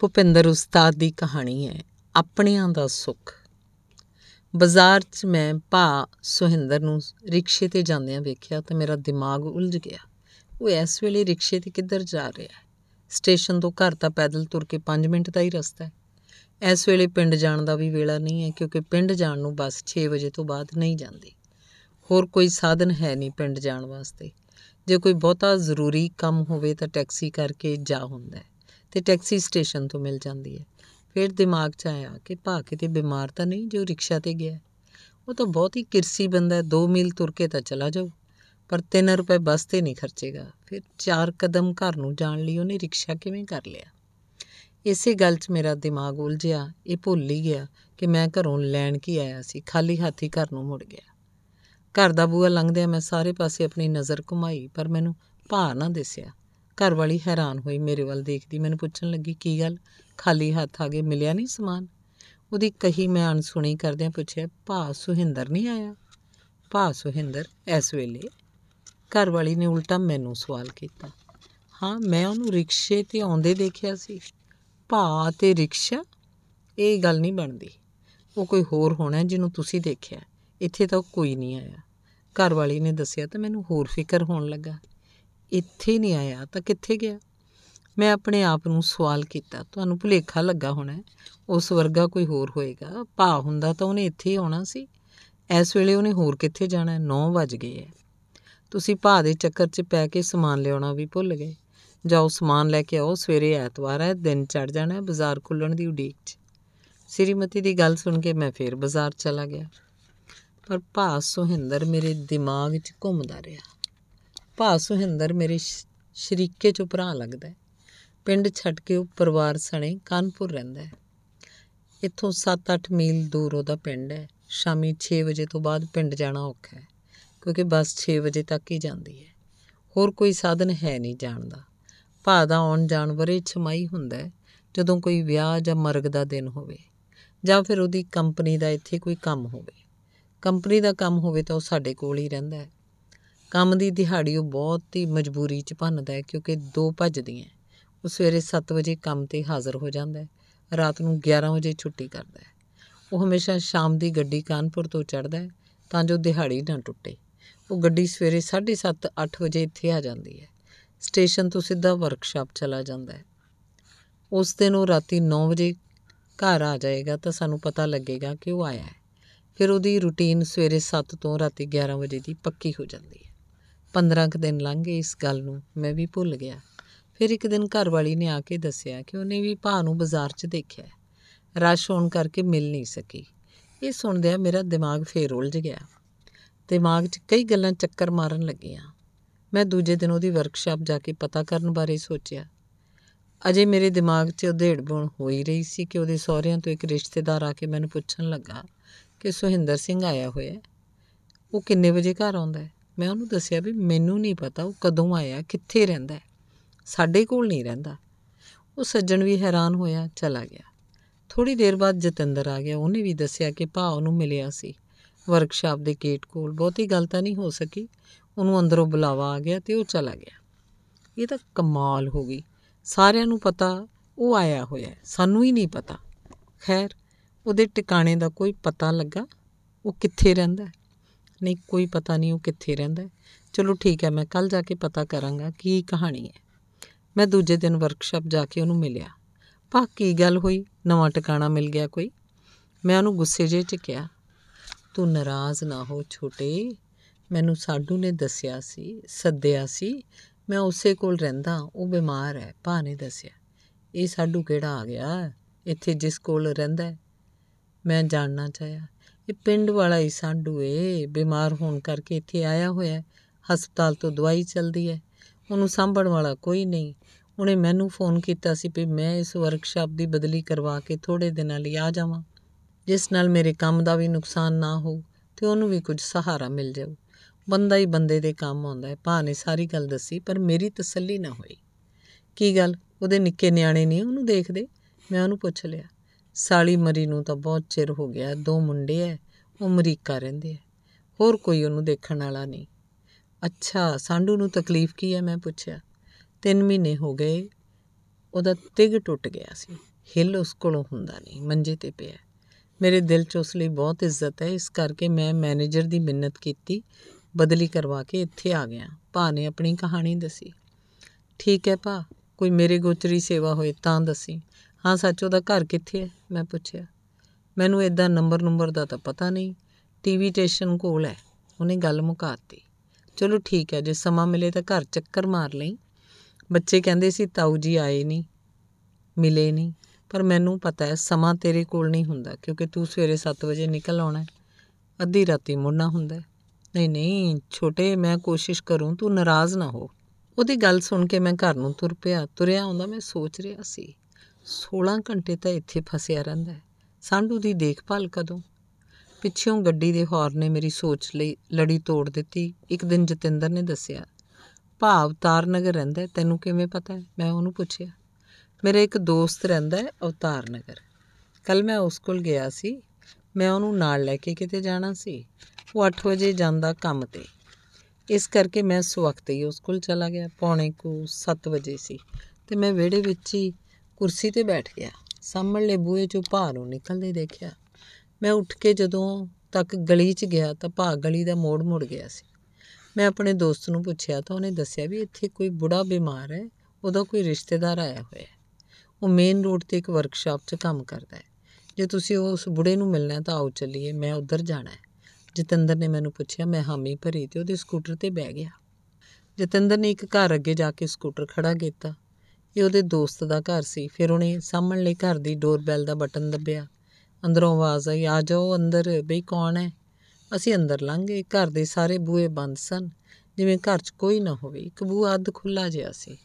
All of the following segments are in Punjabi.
ਭੁਪਿੰਦਰ ਉਸਤਾਦ ਦੀ ਕਹਾਣੀ ਹੈ, ਆਪਣਿਆਂ ਦਾ ਸੁੱਖ। ਬਾਜ਼ਾਰ 'ਚ ਮੈਂ ਭਾ ਸੁਹਿੰਦਰ ਨੂੰ ਰਿਕਸ਼ੇ ਤੇ ਜਾਂਦਿਆਂ ਵੇਖਿਆ ਤਾਂ ਮੇਰਾ ਦਿਮਾਗ ਉਲਝ ਗਿਆ। ਉਹ ਇਸ ਵੇਲੇ ਰਿਕਸ਼ੇ ਤੇ ਕਿੱਧਰ ਜਾ ਰਿਹਾ ਹੈ? ਸਟੇਸ਼ਨ ਤੋਂ ਘਰ ਤਾਂ ਪੈਦਲ ਤੁਰ ਕੇ 5 ਮਿੰਟ ਦਾ ਹੀ ਰਸਤਾ ਹੈ। ਇਸ ਵੇਲੇ ਪਿੰਡ ਜਾਣ ਦਾ ਵੀ ਵੇਲਾ ਨਹੀਂ ਹੈ, ਕਿਉਂਕਿ ਪਿੰਡ ਜਾਣ ਨੂੰ ਬੱਸ 6 ਵਜੇ ਤੋਂ ਬਾਅਦ ਨਹੀਂ ਜਾਂਦੀ। ਹੋਰ ਕੋਈ ਸਾਧਨ ਹੈ ਨਹੀਂ ਪਿੰਡ ਜਾਣ ਵਾਸਤੇ। ਜੇ ਕੋਈ ਬਹੁਤਾ ਜ਼ਰੂਰੀ ਕੰਮ ਹੋਵੇ ਤਾਂ ਟੈਕਸੀ ਕਰਕੇ ਜਾ ਹੁੰਦਾ ਹੈ। ਤੇ ਟੈਕਸੀ ਸਟੇਸ਼ਨ ਤੋਂ ਮਿਲ ਜਾਂਦੀ ਹੈ। ਫਿਰ ਦਿਮਾਗ 'ਚ ਆਇਆ ਕਿ ਭਾ ਕਿਤੇ ਬਿਮਾਰ ਤਾਂ ਨਹੀਂ ਜੋ ਰਿਕਸ਼ਾ ਤੇ ਗਿਆ ਉਹ ਤਾਂ ਬਹੁਤ ਹੀ ਕਿਰਸੀ ਬੰਦਾ ਹੈ 2 ਮੀਲ ਤੁਰ ਕੇ ਤਾਂ ਚਲਾ ਜਾਊ, ਪਰ 3 ਰੁਪਏ ਬੱਸ ਤੇ ਨਹੀਂ ਖਰਚੇਗਾ। ਫਿਰ 4 ਕਦਮ ਘਰ ਨੂੰ ਜਾਣ ਲਈ ਉਹਨੇ ਰਿਕਸ਼ਾ ਕਿਵੇਂ ਕਰ ਲਿਆ? ਇਸੇ ਗੱਲ 'ਚ ਮੇਰਾ ਦਿਮਾਗ ਉਲਝਿਆ, ਇਹ ਭੁੱਲ ਹੀ ਗਿਆ ਕਿ ਮੈਂ ਘਰੋਂ ਲੈਣ ਕੀ ਆਇਆ ਸੀ, ਖਾਲੀ ਹੱਥੀ ਘਰ ਨੂੰ ਮੁੜ ਗਿਆ। ਘਰ ਦਾ ਬੂਹਾ ਲੰਘਦਿਆਂ ਮੈਂ ਸਾਰੇ ਪਾਸੇ ਆਪਣੀ ਨਜ਼ਰ ਘੁਮਾਈ, ਪਰ ਮੈਨੂੰ ਭਾ ਨਾ ਦਿਸਿਆ। ਘਰ ਵਾਲੀ ਹੈਰਾਨ ਹੋਈ ਮੇਰੇ ਵੱਲ ਦੇਖਦੀ। ਮੈਨੂੰ ਪੁੱਛਣ ਲੱਗੀ, ਕੀ ਗੱਲ? ਖਾਲੀ ਹੱਥ ਆ ਗਏ ਮਿਲਿਆ ਨਹੀਂ ਸਮਾਨ? ਉਹਦੀ ਕਹੀ ਮੈਂ ਅਣਸੁਣੀ ਕਰਦਿਆਂ ਪੁੱਛਿਆ, ਭਾ ਸੁਹਿੰਦਰ ਨਹੀਂ ਆਇਆ? ਭਾ ਸੁਹਿੰਦਰ, ਇਸ ਵੇਲੇ? ਘਰ ਵਾਲੀ ਨੇ ਉਲਟਾ ਮੈਨੂੰ ਸਵਾਲ ਕੀਤਾ। ਹਾਂ, ਮੈਂ ਉਹਨੂੰ ਰਿਕਸ਼ੇ ਤੇ ਆਉਂਦੇ ਦੇਖਿਆ ਸੀ। ਭਾ ਤੇ ਰਿਕਸ਼ਾ? ਇਹ ਗੱਲ ਨਹੀਂ ਬਣਦੀ। ਉਹ ਕੋਈ ਹੋਰ ਹੋਣਾ ਜਿਹਨੂੰ ਤੁਸੀਂ ਦੇਖਿਆ। ਇੱਥੇ ਤਾਂ ਕੋਈ ਨਹੀਂ ਆਇਆ। ਘਰ ਵਾਲੀ ਨੇ ਦੱਸਿਆ ਤਾਂ ਮੈਨੂੰ ਹੋਰ ਫਿਕਰ ਹੋਣ ਲੱਗਾ। ਇੱਥੇ ਨਹੀਂ ਆਇਆ, ਤਾਂ ਕਿੱਥੇ ਗਿਆ? ਮੈਂ ਆਪਣੇ ਆਪ ਨੂੰ ਸਵਾਲ ਕੀਤਾ। ਤੁਹਾਨੂੰ ਭੁਲੇਖਾ ਲੱਗਾ ਹੋਣਾ ਉਸ ਵਰਗਾ ਕੋਈ ਹੋਰ ਹੋਏਗਾ। ਭਾ ਹੁੰਦਾ ਤਾਂ ਉਹਨੇ ਇੱਥੇ ਹੀ ਆਉਣਾ ਸੀ। ਇਸ ਵੇਲੇ ਉਹਨੇ ਹੋਰ ਕਿੱਥੇ ਜਾਣਾ 9 ਵਜ ਗਏ ਐ ਤੁਸੀਂ ਭਾ ਦੇ ਚੱਕਰ 'ਚ ਪੈ ਕੇ ਸਮਾਨ ਲਿਆਉਣਾ ਵੀ ਭੁੱਲ ਗਏ। ਜਾਓ ਸਮਾਨ ਲੈ ਕੇ ਆਓ, ਸਵੇਰੇ ਐਤਵਾਰ ਹੈ, ਦਿਨ ਚੜ ਜਾਣਾ ਹੈ ਬਾਜ਼ਾਰ ਖੁੱਲਣ ਦੀ ਉਡੀਕ 'ਚ। ਸ੍ਰੀਮਤੀ ਦੀ ਗੱਲ ਸੁਣ ਕੇ ਮੈਂ ਫੇਰ ਬਾਜ਼ਾਰ ਚਲਾ ਗਿਆ। ਪਰ ਭਾ ਸੁਹਿੰਦਰ ਮੇਰੇ ਦਿਮਾਗ 'ਚ ਘੁੰਮਦਾ ਰਿਹਾ। ਭਾ ਸੁਹਿੰਦਰ ਮੇਰੇ ਸ਼ਰੀਕੇ 'ਚੋਂ ਭਰਾ ਲੱਗਦਾ ਪਿੰਡ ਛੱਡ ਕੇ ਉਹ ਪਰਿਵਾਰ ਸਣੇ ਕਾਨਪੁਰ ਰਹਿੰਦਾ ਹੈ। ਇੱਥੋਂ 7-8 ਮੀਲ ਦੂਰ ਉਹਦਾ ਪਿੰਡ ਹੈ। ਸ਼ਾਮੀ 6 ਵਜੇ ਤੋਂ ਬਾਅਦ ਪਿੰਡ ਜਾਣਾ ਔਖਾ ਹੈ, ਕਿਉਂਕਿ ਬੱਸ 6 ਵਜੇ ਤੱਕ ਹੀ ਜਾਂਦੀ ਹੈ। ਹੋਰ ਕੋਈ ਸਾਧਨ ਹੈ ਨਹੀਂ ਜਾਣ ਦਾ। ਭਾ ਦਾ ਆਉਣ ਜਾਣ ਬਰੇ ਛਮਾਈ ਹੁੰਦਾ ਹੈ, ਜਦੋਂ ਕੋਈ ਵਿਆਹ ਜਾਂ ਮਰਗ ਦਾ ਦਿਨ ਹੋਵੇ, ਜਾਂ ਫਿਰ ਉਹਦੀ ਕੰਪਨੀ ਦਾ ਇੱਥੇ ਕੋਈ ਕੰਮ ਹੋਵੇ। ਕੰਪਨੀ ਦਾ ਕੰਮ ਹੋਵੇ ਤਾਂ ਉਹ ਸਾਡੇ ਕੋਲ ਹੀ ਰਹਿੰਦਾ ਹੈ। ਕੰਮ ਦੀ ਦਿਹਾੜੀ ਉਹ ਬਹੁਤ ਹੀ ਮਜਬੂਰੀ 'ਚ ਭੰਨਦਾ ਹੈ ਕਿਉਂਕਿ ਦੋ ਭੱਜਦੀਆਂ ਉਹ ਸਵੇਰੇ 7 ਵਜੇ ਕੰਮ ਤੇ ਹਾਜ਼ਰ ਹੋ ਜਾਂਦਾ ਹੈ। ਰਾਤ ਨੂੰ 11 ਵਜੇ ਛੁੱਟੀ ਕਰਦਾ ਹੈ। ਉਹ ਹਮੇਸ਼ਾ ਸ਼ਾਮ ਦੀ ਗੱਡੀ ਕਾਨਪੁਰ ਤੋਂ ਚੜ੍ਹਦਾ ਹੈ ਤਾਂ ਜੋ ਦਿਹਾੜੀ ਨਾ ਟੁੱਟੇ। ਉਹ ਗੱਡੀ ਸਵੇਰੇ 7:30 8 ਵਜੇ ਇੱਥੇ ਆ ਜਾਂਦੀ ਹੈ। ਸਟੇਸ਼ਨ ਤੋਂ ਸਿੱਧਾ ਵਰਕਸ਼ਾਪ ਚਲਾ ਜਾਂਦਾ ਹੈ। ਉਸ ਦਿਨ ਉਹ ਰਾਤੀ 9 ਵਜੇ ਘਰ ਆ ਜਾਏਗਾ ਤਾਂ ਸਾਨੂੰ ਪਤਾ ਲੱਗੇਗਾ ਕਿ ਉਹ ਆਇਆ ਹੈ। ਫਿਰ ਉਹਦੀ ਰੁਟੀਨ ਸਵੇਰੇ 7 ਤੋਂ ਰਾਤੀ 11 ਵਜੇ ਦੀ ਪੱਕੀ ਹੋ ਜਾਂਦੀ ਹੈ। 15 ਕੁ ਦਿਨ ਲੰਘ ਗਏ ਇਸ ਗੱਲ ਨੂੰ, ਮੈਂ ਵੀ ਭੁੱਲ ਗਿਆ। ਫਿਰ ਇੱਕ ਦਿਨ ਘਰ ਵਾਲੀ ਨੇ ਆ ਕੇ ਦੱਸਿਆ ਕਿ ਉਹਨੇ ਵੀ ਭਾ ਨੂੰ ਬਾਜ਼ਾਰ 'ਚ ਦੇਖਿਆ। ਰਸ਼ ਹੋਣ ਕਰਕੇ ਮਿਲ ਨਹੀਂ ਸਕੀ। ਇਹ ਸੁਣਦਿਆਂ ਮੇਰਾ ਦਿਮਾਗ ਫੇਰ ਉਲਝ ਗਿਆ। ਦਿਮਾਗ 'ਚ ਕਈ ਗੱਲਾਂ ਚੱਕਰ ਮਾਰਨ ਲੱਗੀਆਂ। ਮੈਂ ਦੂਜੇ ਦਿਨ ਉਹਦੀ ਵਰਕਸ਼ਾਪ ਜਾ ਕੇ ਪਤਾ ਕਰਨ ਬਾਰੇ ਸੋਚਿਆ। ਅਜੇ ਮੇਰੇ ਦਿਮਾਗ 'ਚ ਉਧੇੜਬੁਣ ਹੋ ਹੀ ਰਹੀ ਸੀ ਕਿ ਉਹਦੇ ਸਹੁਰਿਆਂ ਤੋਂ ਇੱਕ ਰਿਸ਼ਤੇਦਾਰ ਆ ਕੇ ਮੈਨੂੰ ਪੁੱਛਣ ਲੱਗਾ ਕਿ ਸੁਹਿੰਦਰ ਸਿੰਘ ਆਇਆ ਹੋਇਆ ਉਹ ਕਿੰਨੇ ਵਜੇ ਘਰ ਆਉਂਦਾ ਹੈ? ਮੈਂ ਉਹਨੂੰ ਦੱਸਿਆ ਵੀ ਮੈਨੂੰ ਨਹੀਂ ਪਤਾ ਉਹ ਕਦੋਂ ਆਇਆ, ਕਿੱਥੇ ਰਹਿੰਦਾ ਹੈ। ਸਾਡੇ ਕੋਲ ਨਹੀਂ ਰਹਿੰਦਾ। ਉਹ ਸੱਜਣ ਵੀ ਹੈਰਾਨ ਹੋਇਆ, ਚਲਾ ਗਿਆ। ਥੋੜੀ ਦੇਰ ਬਾਅਦ ਜਤਿੰਦਰ ਆ ਗਿਆ। ਉਹਨੇ ਵੀ ਦੱਸਿਆ ਕਿ ਭਾ ਉਹਨੂੰ ਮਿਲਿਆ ਸੀ ਵਰਕਸ਼ਾਪ ਦੇ ਗੇਟ ਕੋਲ। ਬਹੁਤੀ ਗੱਲ ਤਾਂ ਨਹੀਂ ਹੋ ਸਕੀ। ਉਹਨੂੰ ਅੰਦਰੋਂ ਬੁਲਾਵਾ ਆ ਗਿਆ ਤੇ ਉਹ ਚਲਾ ਗਿਆ। ਇਹ ਤਾਂ ਕਮਾਲ ਹੋ ਗਈ। ਸਾਰਿਆਂ ਨੂੰ ਪਤਾ ਉਹ ਆਇਆ ਹੋਇਆ ਸਾਨੂੰ ਹੀ ਨਹੀਂ ਪਤਾ। ਖੈਰ, ਉਹਦੇ ਟਿਕਾਣੇ ਦਾ ਕੋਈ ਪਤਾ ਲੱਗਾ। ਉਹ ਕਿੱਥੇ ਰਹਿੰਦਾ ਨਹੀਂ, ਕੋਈ ਪਤਾ ਨਹੀਂ ਉਹ ਕਿੱਥੇ ਰਹਿੰਦਾ ਚਲੋ ਠੀਕ ਹੈ, ਮੈਂ ਕੱਲ ਜਾ ਕੇ ਪਤਾ ਕਰਾਂਗਾ ਕੀ ਕਹਾਣੀ ਹੈ। ਮੈਂ ਦੂਜੇ ਦਿਨ ਵਰਕਸ਼ਾਪ ਜਾ ਕੇ ਉਹਨੂੰ ਮਿਲਿਆ। ਪਾ ਕੀ ਗੱਲ ਹੋਈ? ਨਵਾਂ ਟਿਕਾਣਾ ਮਿਲ ਗਿਆ ਕੋਈ? ਮੈਂ ਉਹਨੂੰ ਗੁੱਸੇ ਜੇ 'ਚ ਕਿਹਾ, ਤੂੰ ਨਾਰਾਜ਼ ਨਾ ਹੋ ਛੋਟੇ। ਮੈਨੂੰ ਸਾਡੂ ਨੇ ਦੱਸਿਆ ਸੀ, ਸੱਦਿਆ ਸੀ। ਮੈਂ ਉਸੇ ਕੋਲ ਰਹਿੰਦਾ, ਉਹ ਬਿਮਾਰ ਹੈ, ਭਾ ਨੇ ਦੱਸਿਆ। ਇਹ ਸਾਡੂ ਕਿਹੜਾ ਆ ਗਿਆ? ਇੱਥੇ ਜਿਸ ਕੋਲ ਰਹਿੰਦਾ ਮੈਂ ਜਾਣਨਾ ਚਾਹਿਆ ਇਹ ਪਿੰਡ ਵਾਲਾ ਹੀ ਸਾਡੂ ਏ, ਬਿਮਾਰ ਹੋਣ ਕਰਕੇ ਇੱਥੇ ਆਇਆ ਹੋਇਆ ਹਸਪਤਾਲ ਤੋਂ ਦਵਾਈ ਚਲਦੀ ਹੈ। ਉਹਨੂੰ ਸਾਂਭਣ ਵਾਲਾ ਕੋਈ ਨਹੀਂ। ਉਹਨੇ ਮੈਨੂੰ ਫੋਨ ਕੀਤਾ ਸੀ ਵੀ ਮੈਂ ਇਸ ਵਰਕਸ਼ਾਪ ਦੀ ਬਦਲੀ ਕਰਵਾ ਕੇ ਥੋੜੇ ਦਿਨਾਂ ਲਈ ਆ ਜਾਵਾਂ। ਜਿਸ ਨਾਲ ਮੇਰੇ ਕੰਮ ਦਾ ਵੀ ਨੁਕਸਾਨ ਨਾ ਹੋ ਤੇ ਉਹਨੂੰ ਵੀ ਕੁਝ ਸਹਾਰਾ ਮਿਲ ਜਾਊ। ਬੰਦਾ ਹੀ ਬੰਦੇ ਦੇ ਕੰਮ ਆਉਂਦਾ ਹੈ। ਭਾ ਨੇ ਸਾਰੀ ਗੱਲ ਦੱਸੀ, ਪਰ ਮੇਰੀ ਤਸੱਲੀ ਨਾ ਹੋਈ। ਕੀ ਗੱਲ? ਉਹਦੇ ਨਿੱਕੇ ਨਿਆਣੇ ਨਹੀਂ ਉਹਨੂੰ ਦੇਖਦੇ? ਮੈਂ ਉਹਨੂੰ ਪੁੱਛ ਲਿਆ। ਸਾਲੀ ਮਰੀ ਨੂੰ ਤਾਂ ਬਹੁਤ ਚਿਰ ਹੋ ਗਿਆ, ਦੋ ਮੁੰਡੇ ਐ, ਉਹ ਅਮਰੀਕਾ ਰਹਿੰਦੇ ਐ। ਹੋਰ ਕੋਈ ਉਹਨੂੰ ਦੇਖਣ ਵਾਲਾ ਨਹੀਂ। ਅੱਛਾ ਸਾਂਢੂ ਨੂੰ ਤਕਲੀਫ ਕੀ ਹੈ ਮੈਂ ਪੁੱਛਿਆ। ਤਿੰਨ ਮਹੀਨੇ ਹੋ ਗਏ, ਉਹਦਾ ਤਿਗ ਟੁੱਟ ਗਿਆ ਸੀ। ਹਿੱਲ ਉਸ ਕੋਲੋਂ ਹੁੰਦਾ ਨਹੀਂ, ਮੰਜੇ ਤੇ ਪਿਆ। ਮੇਰੇ ਦਿਲ 'ਚ ਉਸ ਲਈ ਬਹੁਤ ਇੱਜ਼ਤ ਹੈ ਇਸ ਕਰਕੇ ਮੈਂ ਮੈਨੇਜਰ ਦੀ ਮਿੰਨਤ ਕੀਤੀ, ਬਦਲੀ ਕਰਵਾ ਕੇ ਇੱਥੇ ਆ ਗਿਆ। ਭਾ ਨੇ ਆਪਣੀ ਕਹਾਣੀ ਦੱਸੀ। ਠੀਕ ਹੈ ਭਾ, ਕੋਈ ਮੇਰੇ ਗੋਚਰੀ ਸੇਵਾ ਹੋਏ ਤਾਂ ਦੱਸੀ। ਹਾਂ, ਸੱਚ ਉਹਦਾ ਘਰ ਕਿੱਥੇ ਹੈ? ਮੈਂ ਪੁੱਛਿਆ। ਮੈਨੂੰ ਇਦਾਂ ਨੰਬਰ ਨੰਬਰ ਦਾ ਤਾਂ ਪਤਾ ਨਹੀਂ। ਟੀਵੀ ਸਟੇਸ਼ਨ ਕੋਲ ਹੈ। ਉਹਨੇ ਗੱਲ ਮੁਕਾਤੀ। ਚਲੋ ਠੀਕ ਹੈ, ਜੇ ਸਮਾਂ ਮਿਲੇ ਤਾਂ ਘਰ ਚੱਕਰ ਮਾਰ ਲਈ। ਬੱਚੇ ਕਹਿੰਦੇ ਸੀ, ਤਾਊ ਜੀ ਆਏ ਨਹੀਂ, ਮਿਲੇ ਨਹੀਂ। ਪਰ ਮੈਨੂੰ ਪਤਾ ਹੈ, ਸਮਾਂ ਤੇਰੇ ਕੋਲ ਨਹੀਂ ਹੁੰਦਾ, ਕਿਉਂਕਿ ਤੂੰ ਸਵੇਰੇ 7 ਵਜੇ ਨਿਕਲ ਆਉਣਾ ਹੈ। ਅੱਧੀ ਰਾਤੀ ਮੁੜਨਾ ਹੁੰਦਾ ਹੈ। ਨਹੀਂ ਨਹੀਂ, ਛੋਟੇ, ਮੈਂ ਕੋਸ਼ਿਸ਼ ਕਰੂੰ, ਤੂੰ ਨਾਰਾਜ਼ ਨਾ ਹੋ। ਉਹਦੀ ਗੱਲ ਸੁਣ ਕੇ ਮੈਂ ਘਰ ਨੂੰ ਤੁਰ ਪਿਆ। ਤੁਰਿਆ ਆਉਂਦਾ, ਮੈਂ ਸੋਚ ਰਿਹਾ ਸੀ। 16 ਘੰਟੇ ਤਾਂ ਇੱਥੇ ਫਸਿਆ ਰਹਿੰਦਾ ਹੈ। ਸਾਂਢੂ ਦੀ ਦੇਖਭਾਲ ਕਦੋਂ? ਪਿੱਛੋਂ ਗੱਡੀ ਦੇ ਹੌਰਨ ਨੇ ਮੇਰੀ ਸੋਚ ਲਈ ਲੜੀ ਤੋੜ ਦਿੱਤੀ। ਇੱਕ ਦਿਨ ਜਤਿੰਦਰ ਨੇ ਦੱਸਿਆ, ਭਾਵ ਅਵਤਾਰ ਨਗਰ ਰਹਿੰਦਾ ਹੈ, ਤੈਨੂੰ ਕਿਵੇਂ ਪਤਾ ਹੈ? ਮੈਂ ਉਹਨੂੰ ਪੁੱਛਿਆ, ਮੇਰਾ ਇੱਕ ਦੋਸਤ ਰਹਿੰਦਾ ਹੈ ਅਵਤਾਰ ਨਗਰ ਕੱਲ ਮੈਂ ਉਸ ਕੋਲ ਗਿਆ ਸੀ, ਮੈਂ ਉਹਨੂੰ ਨਾਲ ਲੈ ਕੇ ਕਿਤੇ ਜਾਣਾ ਸੀ। ਉਹ 8 ਵਜੇ ਜਾਂਦਾ ਕੰਮ ਤੇ। ਇਸ ਕਰਕੇ ਮੈਂ ਉਸ ਵਕਤ ਹੀ ਉਸ ਕੋਲ ਚਲਾ ਗਿਆ। ਪੌਣੇ ਕੁ 7 ਵਜੇ ਸੀ ਤੇ ਮੈਂ ਵਿਹੜੇ ਵਿੱਚ ਹੀ ਕੁਰਸੀ ਤੇ ਬੈਠ ਗਿਆ। ਸਾਹਮਣੇ ਬੂਹੇ ਚੋਂ ਭਾਰ ਨੂੰ ਨਿਕਲਦੇ ਦੇਖਿਆ। ਮੈਂ ਉੱਠ ਕੇ ਜਦੋਂ ਤੱਕ ਗਲੀ 'ਚ ਗਿਆ ਤਾਂ ਭਾ ਗਲੀ ਦਾ ਮੋੜ ਮੁੜ ਗਿਆ ਸੀ। ਮੈਂ ਆਪਣੇ ਦੋਸਤ ਨੂੰ ਪੁੱਛਿਆ ਤਾਂ ਉਹਨੇ ਦੱਸਿਆ ਵੀ ਇੱਥੇ ਕੋਈ ਬੁੜਾ ਬਿਮਾਰ ਹੈ, ਉਹਦਾ ਕੋਈ ਰਿਸ਼ਤੇਦਾਰ ਆਇਆ ਹੋਇਆ ਹੈ। ਉਹ ਮੇਨ ਰੋਡ ਤੇ ਇੱਕ ਵਰਕਸ਼ਾਪ 'ਚ ਕੰਮ ਕਰਦਾ ਹੈ। ਜੇ ਤੁਸੀਂ ਉਸ ਬੁੜੇ ਨੂੰ ਮਿਲਣਾ ਹੈ ਤਾਂ ਆਓ ਚੱਲੀਏ, ਮੈਂ ਉੱਧਰ ਜਾਣਾ ਹੈ। ਜਤਿੰਦਰ ਨੇ ਮੈਨੂੰ ਪੁੱਛਿਆ, ਮੈਂ ਹਾਮੀ ਭਰੀ ਤੇ ਉਹਦੇ ਸਕੂਟਰ ਤੇ ਬਹਿ ਗਿਆ। ਜਤਿੰਦਰ ਨੇ ਇੱਕ ਘਰ ਅੱਗੇ ਜਾ ਕੇ ਸਕੂਟਰ ਖੜਾ ਕੀਤਾ। ਇਹ ਉਹਦੇ ਦੋਸਤ ਦਾ ਘਰ ਸੀ। ਫਿਰ ਉਹਨੇ ਸਾਹਮਣੇ ਘਰ ਦੀ ਡੋਰਬੈਲ ਦਾ ਬਟਨ ਦੱਬਿਆ। ਅੰਦਰੋਂ ਆਵਾਜ਼ ਆਈ, ਆ ਜਾਓ ਅੰਦਰ, ਬਈ ਕੌਣ ਹੈ? ਅਸੀਂ ਅੰਦਰ ਲੰਘ ਗਏ ਘਰ ਦੇ ਸਾਰੇ ਬੂਹੇ ਬੰਦ ਸਨ। ਜਿਵੇਂ ਘਰ 'ਚ ਕੋਈ ਨਾ ਹੋਵੇ, ਇੱਕ ਬੂਹਾ ਅੱਧ ਖੁੱਲਾ ਜਿਹਾ ਸੀ।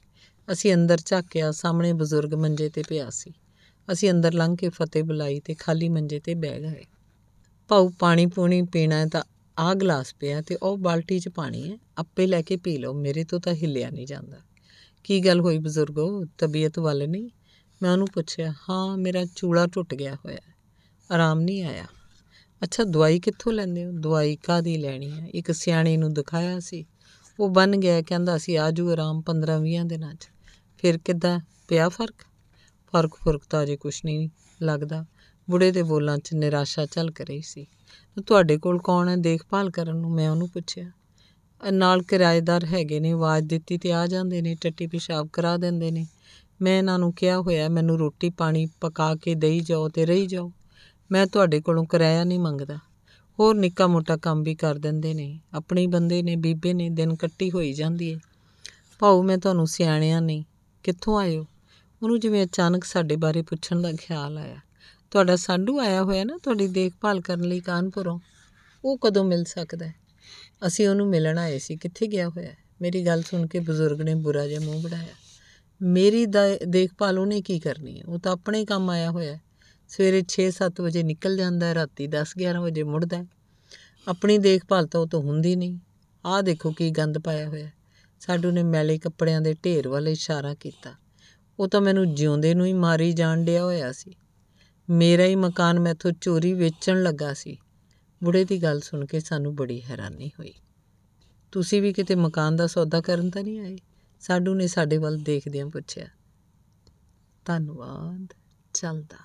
ਅਸੀਂ ਅੰਦਰ ਝਾਕਿਆ, ਸਾਹਮਣੇ ਬਜ਼ੁਰਗ ਮੰਜੇ ਤੇ ਪਿਆ ਸੀ। ਅਸੀਂ ਅੰਦਰ ਲੰਘ ਕੇ ਫਤਿਹ ਬੁਲਾਈ ਤੇ ਖਾਲੀ ਮੰਜੇ ਤੇ ਬਹਿ ਗਏ। ਭਾਊ, ਪਾਣੀ ਪੂਣੀ ਪੀਣਾ ਹੈ ਤਾਂ ਆਹ ਗਲਾਸ ਪਿਆ ਤੇ ਉਹ ਬਾਲਟੀ 'ਚ ਪਾਣੀ ਹੈ, ਆਪੇ ਲੈ ਕੇ ਪੀ ਲਓ, ਮੇਰੇ ਤੋਂ ਤਾਂ ਹਿੱਲਿਆ ਨਹੀਂ ਜਾਂਦਾ। ਕੀ ਗੱਲ ਹੋਈ ਬਜ਼ੁਰਗੋ? ਤਬੀਅਤ ਵੱਲ ਨਹੀਂ? ਮੈਂ ਉਹਨੂੰ ਪੁੱਛਿਆ, ਹਾਂ, ਮੇਰਾ ਚੂੜਾ ਟੁੱਟ ਗਿਆ ਹੋਇਆ ਹੈ। ਆਰਾਮ ਨਹੀਂ ਆਇਆ। ਅੱਛਾ, ਦਵਾਈ ਕਿੱਥੋਂ ਲੈਂਦੇ ਹੋ? ਦਵਾਈ ਕਾਦੀ ਲੈਣੀ ਹੈ? ਇੱਕ ਸਿਆਣੀ ਨੂੰ ਦਿਖਾਇਆ ਸੀ। ਉਹ ਬਨ ਗਿਆ, ਕਹਿੰਦਾ ਸੀ ਆਜੂ ਆਰਾਮ 15-20 ਦਿਨਾਂ 'ਚ। ਫਿਰ ਕਿੱਦਾਂ? ਪਿਆ ਫ਼ਰਕ? ਫ਼ਰਕ ਫ਼ਰਕ ਤਾਂ ਅਜੇ ਕੁਛ ਨਹੀਂ ਲੱਗਦਾ। ਬੁੜੇ ਦੇ ਬੋਲਾਂ 'ਚ ਨਿਰਾਸ਼ਾ ਝਲਕ ਰਹੀ ਸੀ। ਤੁਹਾਡੇ ਕੋਲ ਕੌਣ ਹੈ? ਦੇਖਭਾਲ ਕਰਨ ਨੂੰ? ਮੈਂ ਉਹਨੂੰ ਪੁੱਛਿਆ। ਨਾਲ ਕਿਰਾਏਦਾਰ ਹੈਗੇ ਨੇ, ਆਵਾਜ਼ ਦਿੱਤੀ ਤੇ ਆ ਜਾਂਦੇ ਨੇ, ਟੱਟੀ ਪਿਸ਼ਾਬ ਕਰਾ ਦਿੰਦੇ ਨੇ। ਮੈਂ ਇਹਨਾਂ ਨੂੰ ਕਿਹਾ ਹੋਇਆ, ਮੈਨੂੰ ਰੋਟੀ ਪਾਣੀ ਪਕਾ ਕੇ ਦੇਈ ਜਾਓ ਤੇ ਰਹੀ ਜਾਓ। ਮੈਂ ਤੁਹਾਡੇ ਕੋਲੋਂ ਕਿਰਾਇਆ ਨਹੀਂ ਮੰਗਦਾ। ਹੋਰ ਨਿੱਕਾ ਮੋਟਾ ਕੰਮ ਵੀ ਕਰ ਦਿੰਦੇ ਨੇ। ਆਪਣੇ ਬੰਦੇ ਨੇ, ਬੀਬੇ ਨੇ, ਦਿਨ ਕੱਟੀ ਹੋਈ ਜਾਂਦੀ ਹੈ ਭਾਉ ਮੈਂ ਤੁਹਾਨੂੰ ਸਿਆਣਿਆ ਨਹੀਂ ਕਿੱਥੋਂ ਆਏ ਹੋ? ਉਹਨੂੰ ਜਿਵੇਂ ਅਚਾਨਕ ਸਾਡੇ ਬਾਰੇ ਪੁੱਛਣ ਦਾ ਖਿਆਲ ਆਇਆ। ਤੁਹਾਡਾ ਸਾਡੂ ਆਇਆ ਹੋਇਆ ਨਾ, ਤੁਹਾਡੀ ਦੇਖਭਾਲ ਕਰਨ ਲਈ ਕਾਨਪੁਰੋਂ? ਉਹ ਕਦੋਂ ਮਿਲ ਸਕਦਾ ਹੈ? ਅਸੀਂ ਉਹਨੂੰ ਮਿਲਣ ਆਏ ਸੀ, ਕਿੱਥੇ ਗਿਆ ਹੋਇਆ ਮੇਰੀ ਗੱਲ ਸੁਣ ਕੇ ਬਜ਼ੁਰਗ ਨੇ ਬੁਰਾ ਜਿਹਾ ਮੂੰਹ ਬਣਾਇਆ। ਮੇਰੀ ਦੇਖਭਾਲ ਉਹਨੇ ਕੀ ਕਰਨੀ ਹੈ? ਉਹ ਤਾਂ ਆਪਣੇ ਕੰਮ ਆਇਆ ਹੋਇਆ ਸਵੇਰੇ 6-7 ਵਜੇ ਨਿਕਲ ਜਾਂਦਾ ਹੈ, ਰਾਤੀ 10-11 ਵਜੇ ਮੁੜਦਾ ਹੈ। ਆਪਣੀ ਦੇਖਭਾਲ ਤਾਂ ਉਹ ਤੋਂ ਹੁੰਦੀ ਨਹੀਂ। ਆਹ ਦੇਖੋ ਕੀ ਗੰਦ ਪਾਇਆ ਹੋਇਆ ਸਾਡੂ ਨੇ ਮੈਲੇ ਕੱਪੜਿਆਂ ਦੇ ਢੇਰ ਵੱਲ ਇਸ਼ਾਰਾ ਕੀਤਾ। ਉਹ ਤਾਂ ਮੈਨੂੰ ਜਿਉਂਦੇ ਨੂੰ ਹੀ ਮਾਰੀ ਜਾਣ ਡਿਆ ਹੋਇਆ ਸੀ। ਮੇਰਾ ਹੀ ਮਕਾਨ ਮੈਥੋਂ ਚੋਰੀ ਵੇਚਣ ਲੱਗਾ ਸੀ। ਬੁੜੇ ਦੀ ਗੱਲ ਸੁਣ ਕੇ ਸਾਨੂੰ ਬੜੀ ਹੈਰਾਨੀ ਹੋਈ। ਤੁਸੀਂ ਵੀ ਕਿਤੇ ਮਕਾਨ ਦਾ ਸੌਦਾ ਕਰਨ ਤਾਂ ਨਹੀਂ ਆਏ? ਸਾਡੂ ਨੇ ਸਾਡੇ ਵੱਲ ਦੇਖਦਿਆਂ ਪੁੱਛਿਆ, ਧੰਨਵਾਦ, ਚੱਲਦਾ।